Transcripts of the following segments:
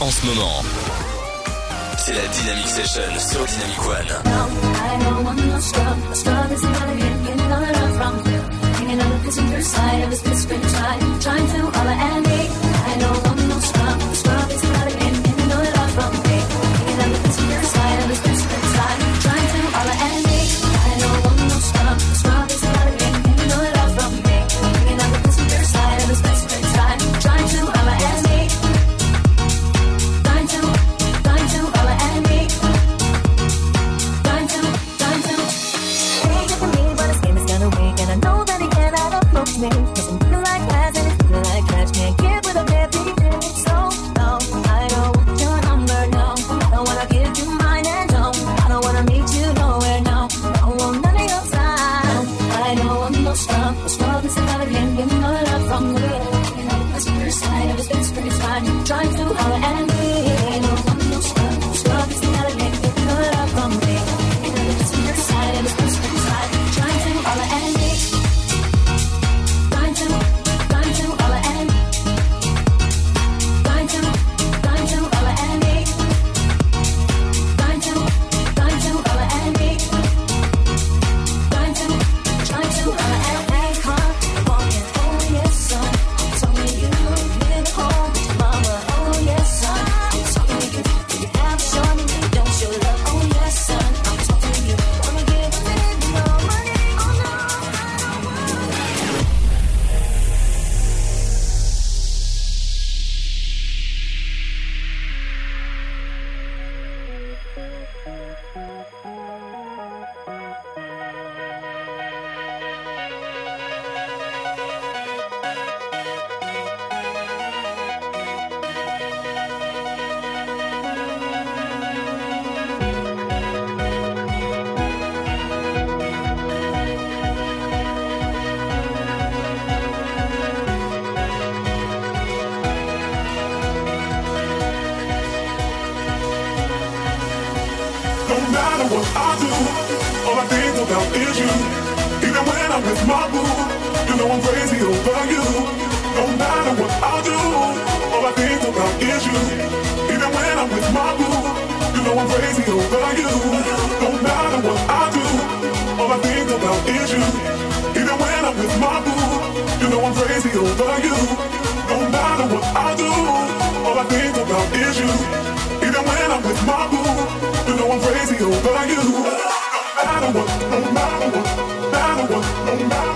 en ce moment. C'est la Dynamic Session sur Dynamic One. do. All I think about is you. Even when I'm with my boo, you know I'm crazy over you. No matter what I do, all I think about is you. Even when I'm with my boo, you know I'm crazy over you. No matter what I do, all I think about is you. Even when I'm with my boo, you know I'm crazy over you. No matter what I do, all I think about is you. Even when I'm with my boo, you know I'm crazy over you. Oh,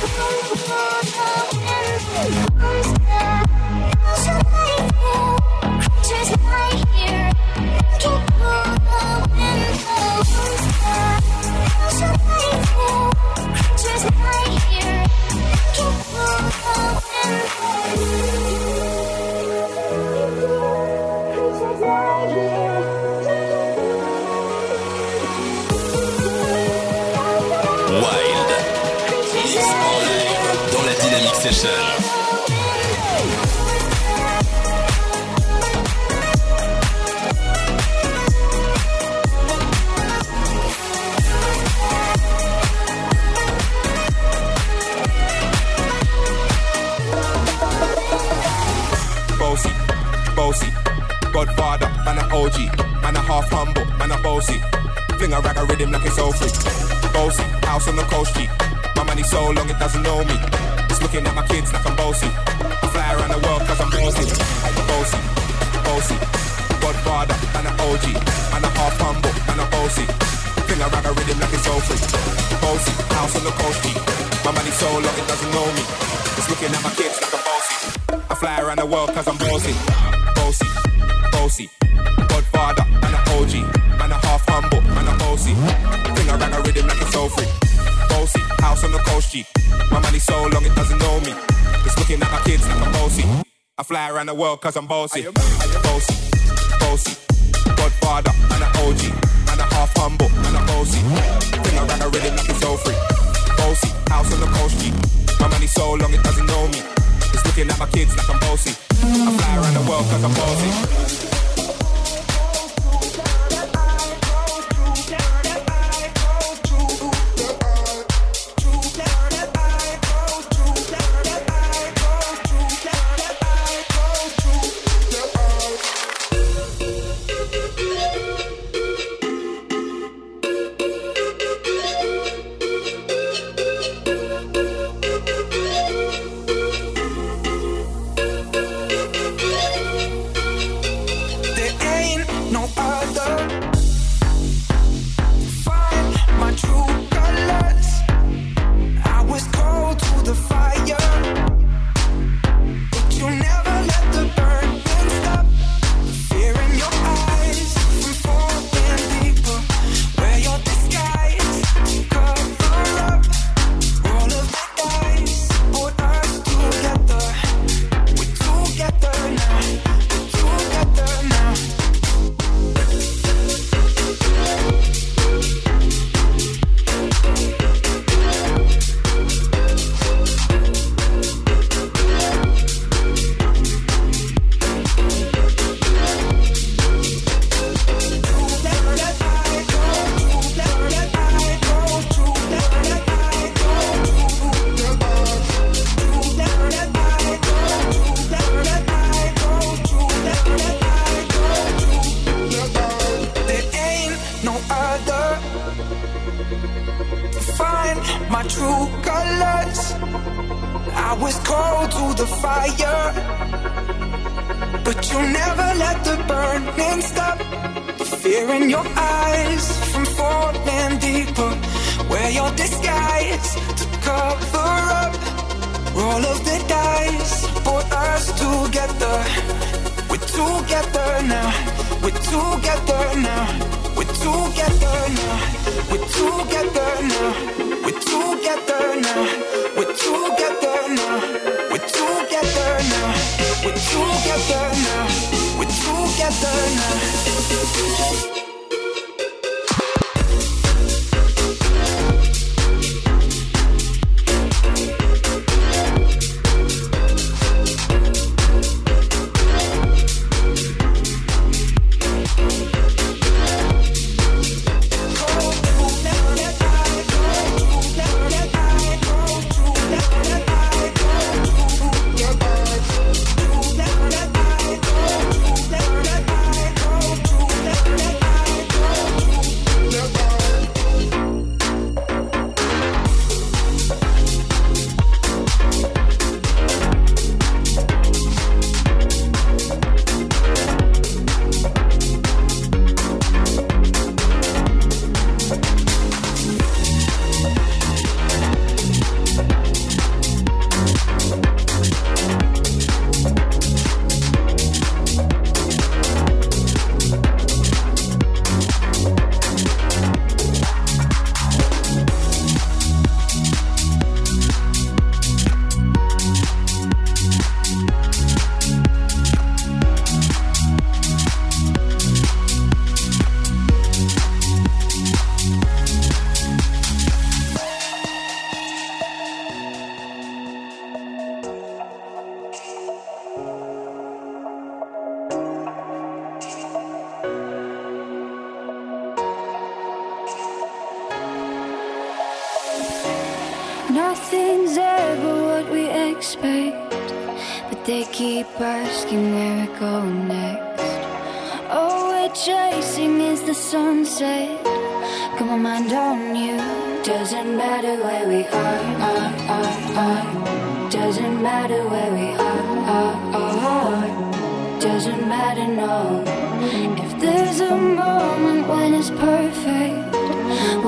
Oh, Session. bossy. Godfather, man a OG, man a half humble, man a bossy. Fling a rag a rhythm like it's all free. Bossy, house on the coast G. My money so long it doesn't know me. It's looking at my kids like I'm bossy. I fly around the world cause I'm bossy. Bossy, bossy. Godfather, man a OG, man a half humble, man a bossy. Fling a rag a rhythm like it's all free. Bossy, house on the coast G. My money so long it doesn't know me. It's looking at my kids like I'm bossy. I fly around the world cause I'm bossy. Bossy, bossy. Godfather, man a OG. Man a half humble, man a bossy. Thing I rang a rhythm like it's so free. Bossy, house on the coast G. I fly around the world cause I'm bossy. Bossy, bossy. Godfather, man a OG. Man a half humble, man a bossy. Thing I rang a rhythm like it's so free. Bossy, house on the coast G. My money so long it doesn't know me. It's looking at my kids like I'm bossy. I fly around the world cause I'm bossy. My true colors. I was cold to the fire, but you never let the burning stop. The fear in your eyes from falling deeper. Wear your disguise to cover up. Roll of the dice, put us together. We're together now. We're together now. We're together now. We're together now. We're together now. We're together now. We're together now. We're together now.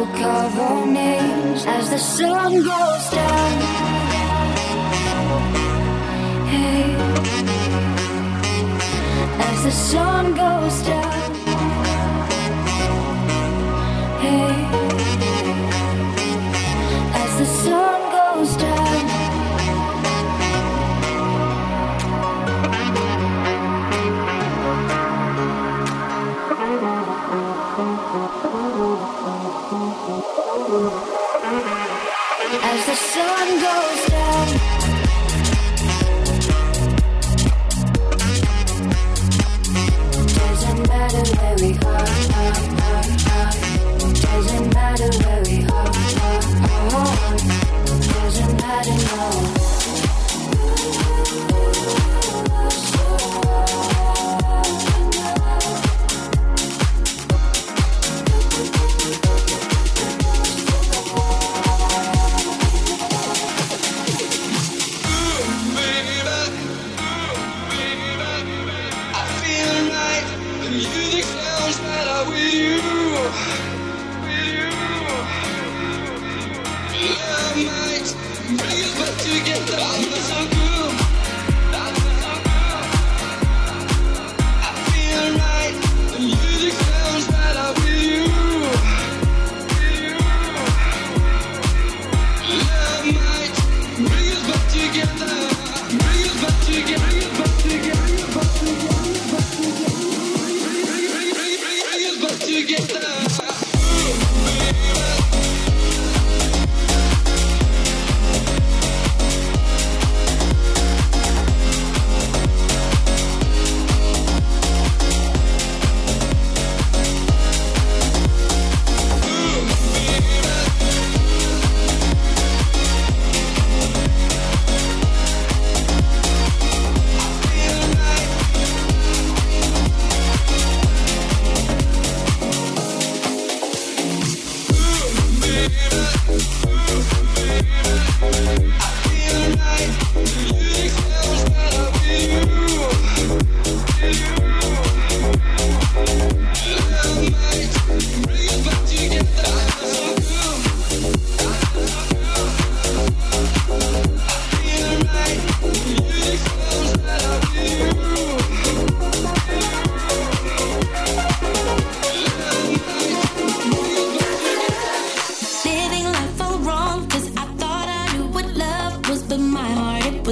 will cover names as the sun goes down. Hey, as the sun goes down. Hey.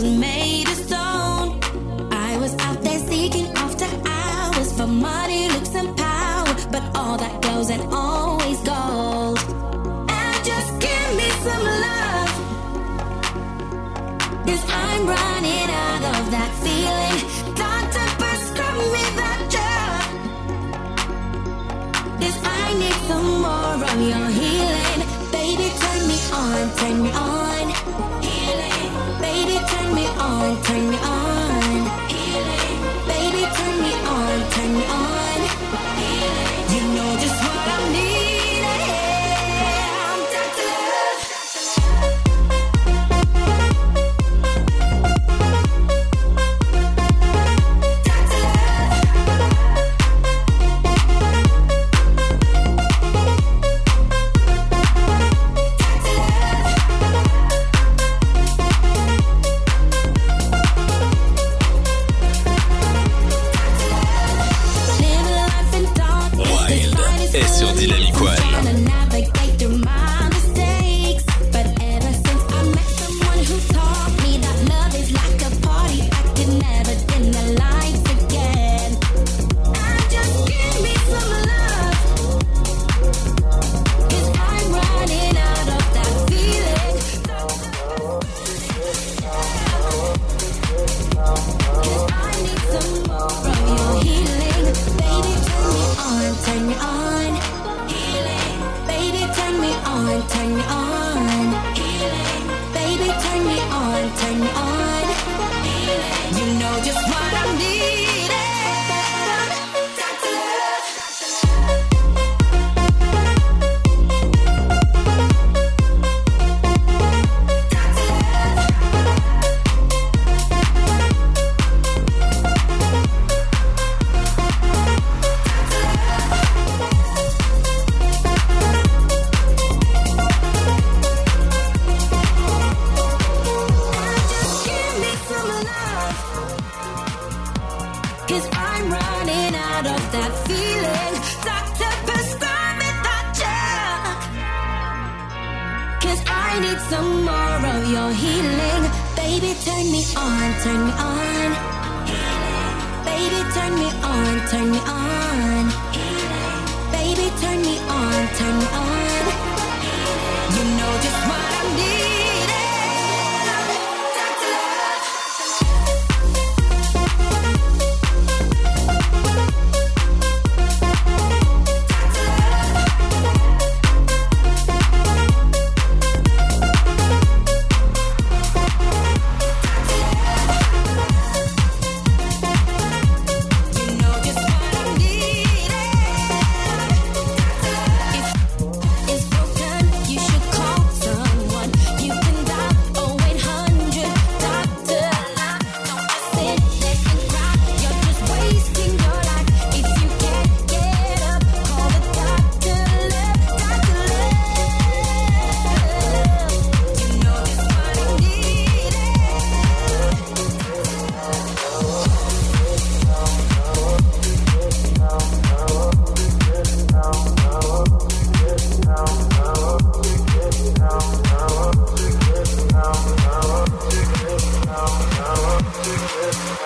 was made of stone. I was out there seeking after hours for money, looks, and power. But all that goes and always goes. And just give me some I'm running out of that feeling. Me I need some more of your healing. Baby, turn me on, turn me on. Bring turn me on.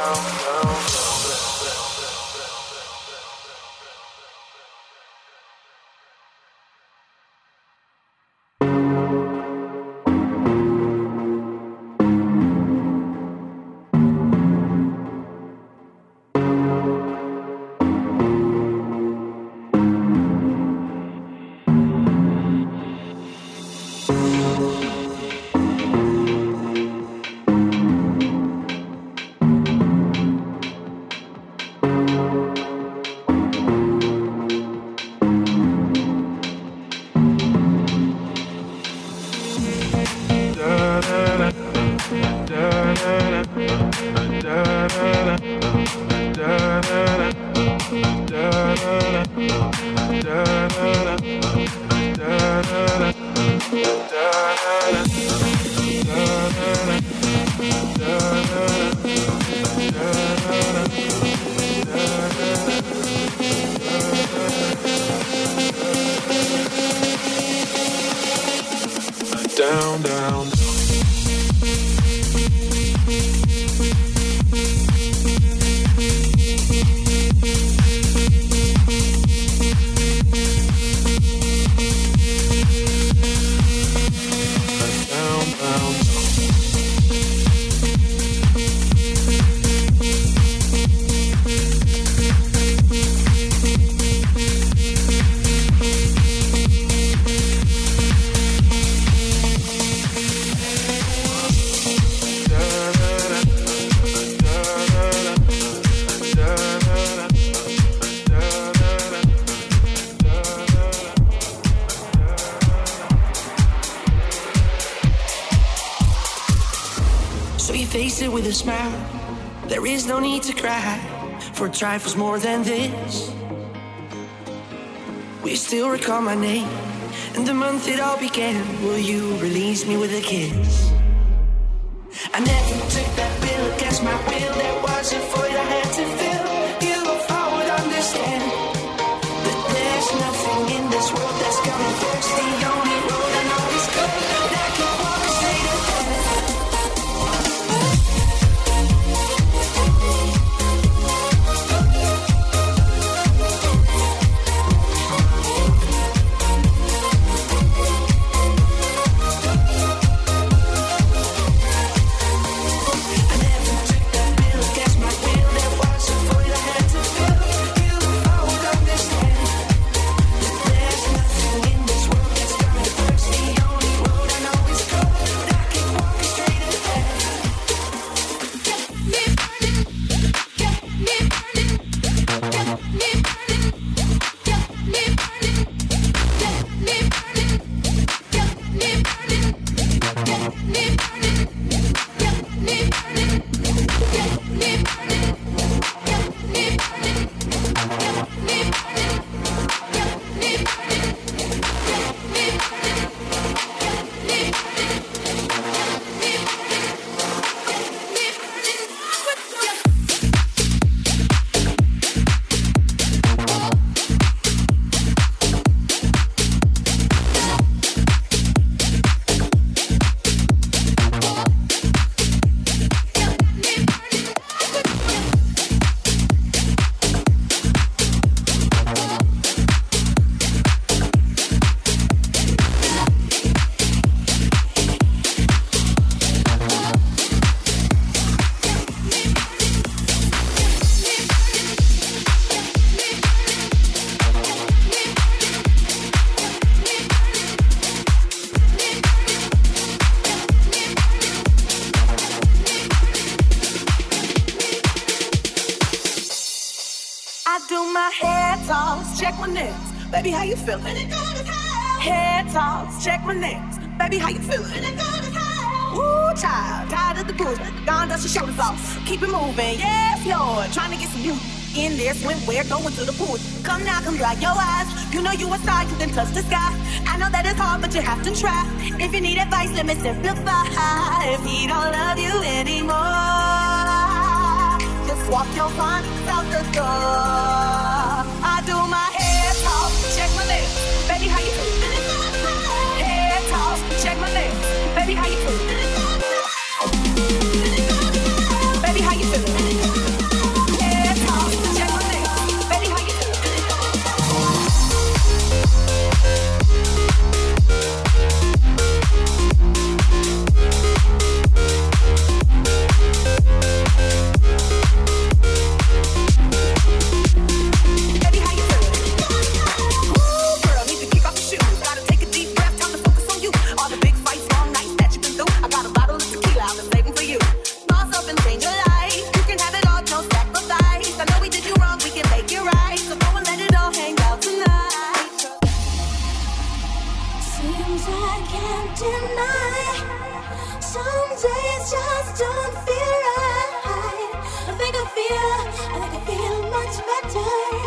go. face it with a smile. There is no need to cry for trifles more than this. We still recall my name and the month it all began. Will you release me with a kiss? try. If you need advice, let me simplify. If he don't love you anymore, just walk your fun out the door. I do my I think I feel, I think I feel much better.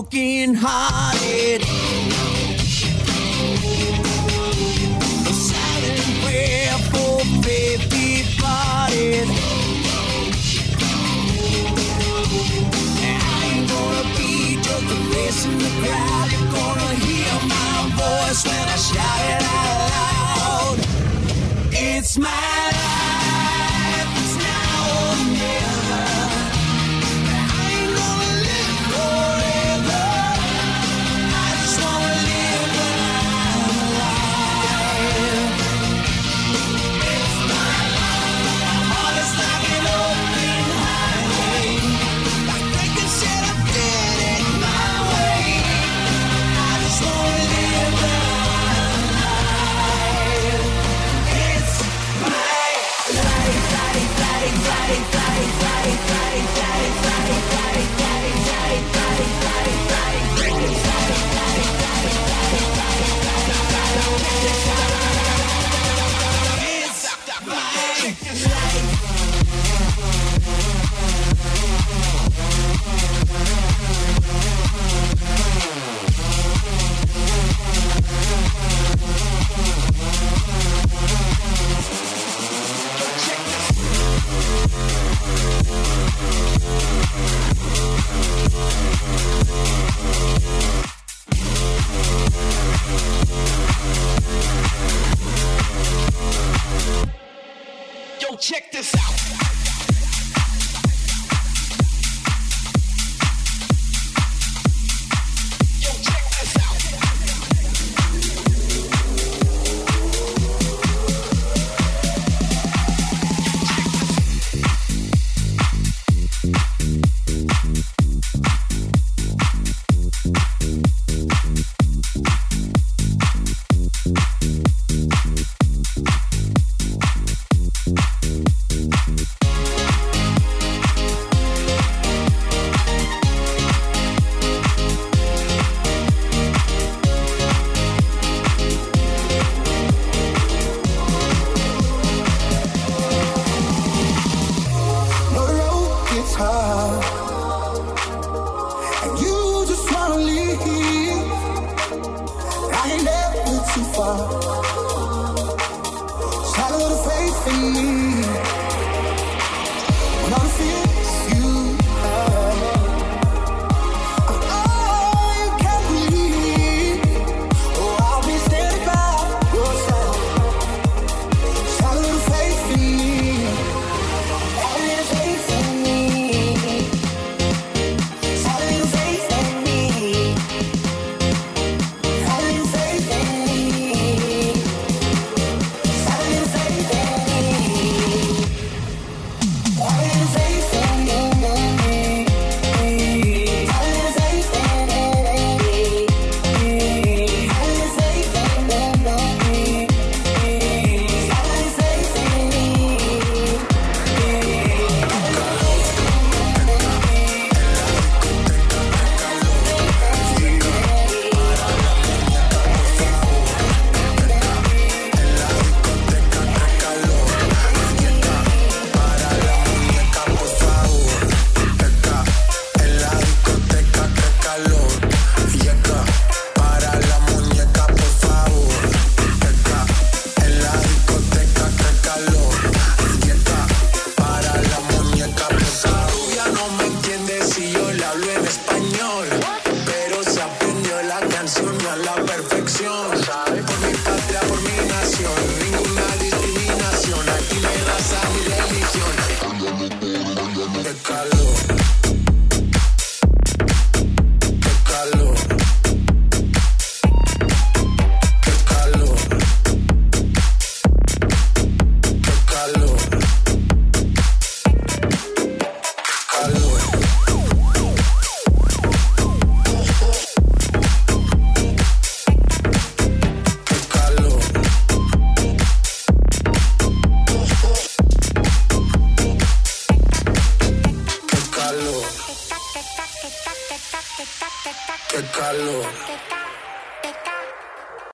broken hearted. A silent prayer for. I ain't gonna be just a in the crowd. You're gonna hear my voice when I shout it out loud. It's my